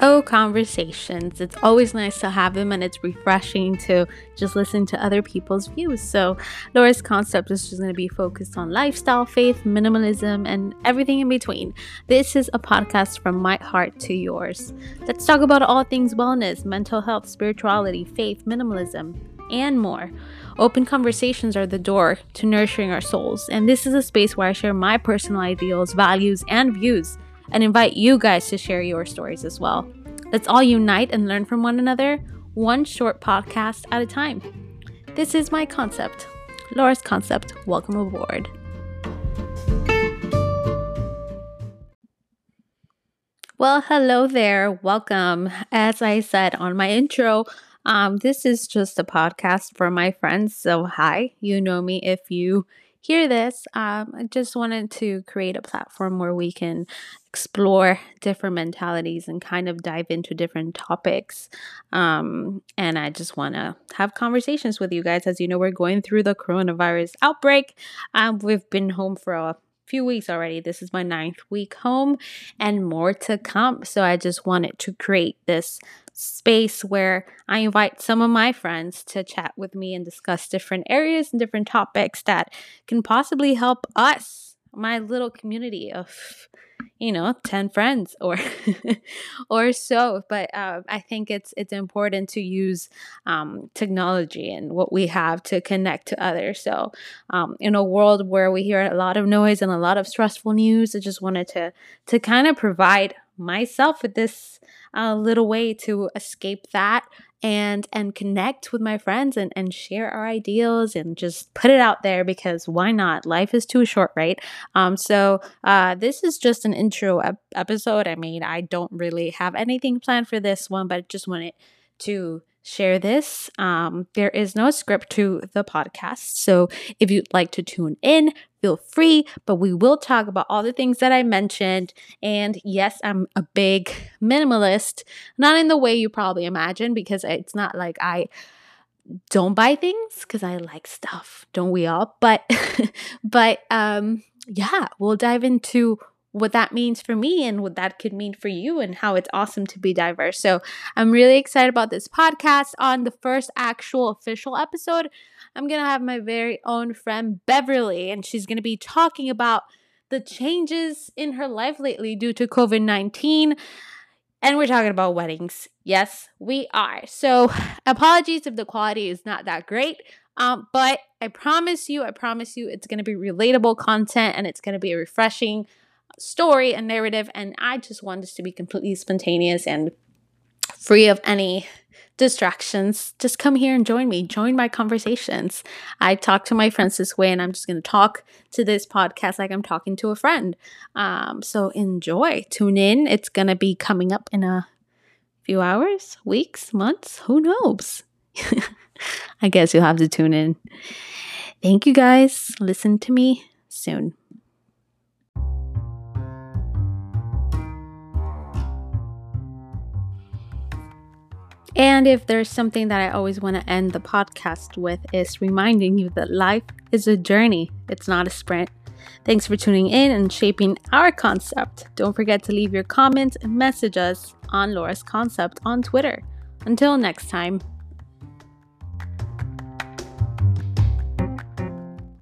Oh, conversations. It's always nice to have them and it's refreshing to just listen to other people's views. So, Laura's concept is just going to be focused on lifestyle, faith, minimalism, and everything in between. This is a podcast from my heart to yours. Let's talk about all things wellness, mental health, spirituality, faith, minimalism, and more. Open conversations are the door to nurturing our souls, and this is a space where I share my personal ideals, values, and views and invite you guys to share your stories as well. Let's all unite and learn from one another, one short podcast at a time. This is my concept, Laura's concept. Welcome aboard. Well, hello there. Welcome. As I said on my intro, um, this is just a podcast for my friends. So, hi, you know me if you hear this, um, I just wanted to create a platform where we can explore different mentalities and kind of dive into different topics. Um, and I just want to have conversations with you guys. As you know, we're going through the coronavirus outbreak. Um, we've been home for a few weeks already. This is my ninth week home and more to come. So I just wanted to create this space where I invite some of my friends to chat with me and discuss different areas and different topics that can possibly help us, my little community of you know 10 friends or or so. But uh, i think it's it's important to use um, technology and what we have to connect to others. So um, in a world where we hear a lot of noise and a lot of stressful news i just wanted to to kind of provide myself with this uh, little way to escape that and and connect with my friends and, and share our ideals and just put it out there because why not? Life is too short right? Um so uh this is just an intro ep- episode. I mean i don't really have anything planned for this one but I just wanted to share this. Um, there is no script to the podcast. So if you'd like to tune in, feel free. But we will talk about all the things that I mentioned. And yes, I'm a big minimalist, not in the way you probably imagine, because it's not like I don't buy things because I like stuff, don't we all? But but um yeah, we'll dive into what that means for me and what that could mean for you and how it's awesome to be diverse. So I'm really excited about this podcast. On the first actual official episode, I'm going to have my very own friend Beverly, and she's going to be talking about the changes in her life lately due to COVID 19. And we're talking about weddings. Yes, we are. So apologies if the quality is not that great. Um, but I promise you, I promise you, it's going to be relatable content and it's going to be refreshing story and narrative. And I just want this to be completely spontaneous and free of any distractions. Just come here and join me, join my conversations. I talk to my friends this way, and I'm just going to talk to this podcast like I'm talking to a friend. Um, so enjoy, tune in. It's going to be coming up in a few hours, weeks, months, who knows? I guess you'll have to tune in. Thank you guys. Listen to me soon. And if there's something that I always want to end the podcast with is reminding you that life is a journey, it's not a sprint. Thanks for tuning in and shaping our concept. Don't forget to leave your comments and message us on Laura's Concept on Twitter. Until next time.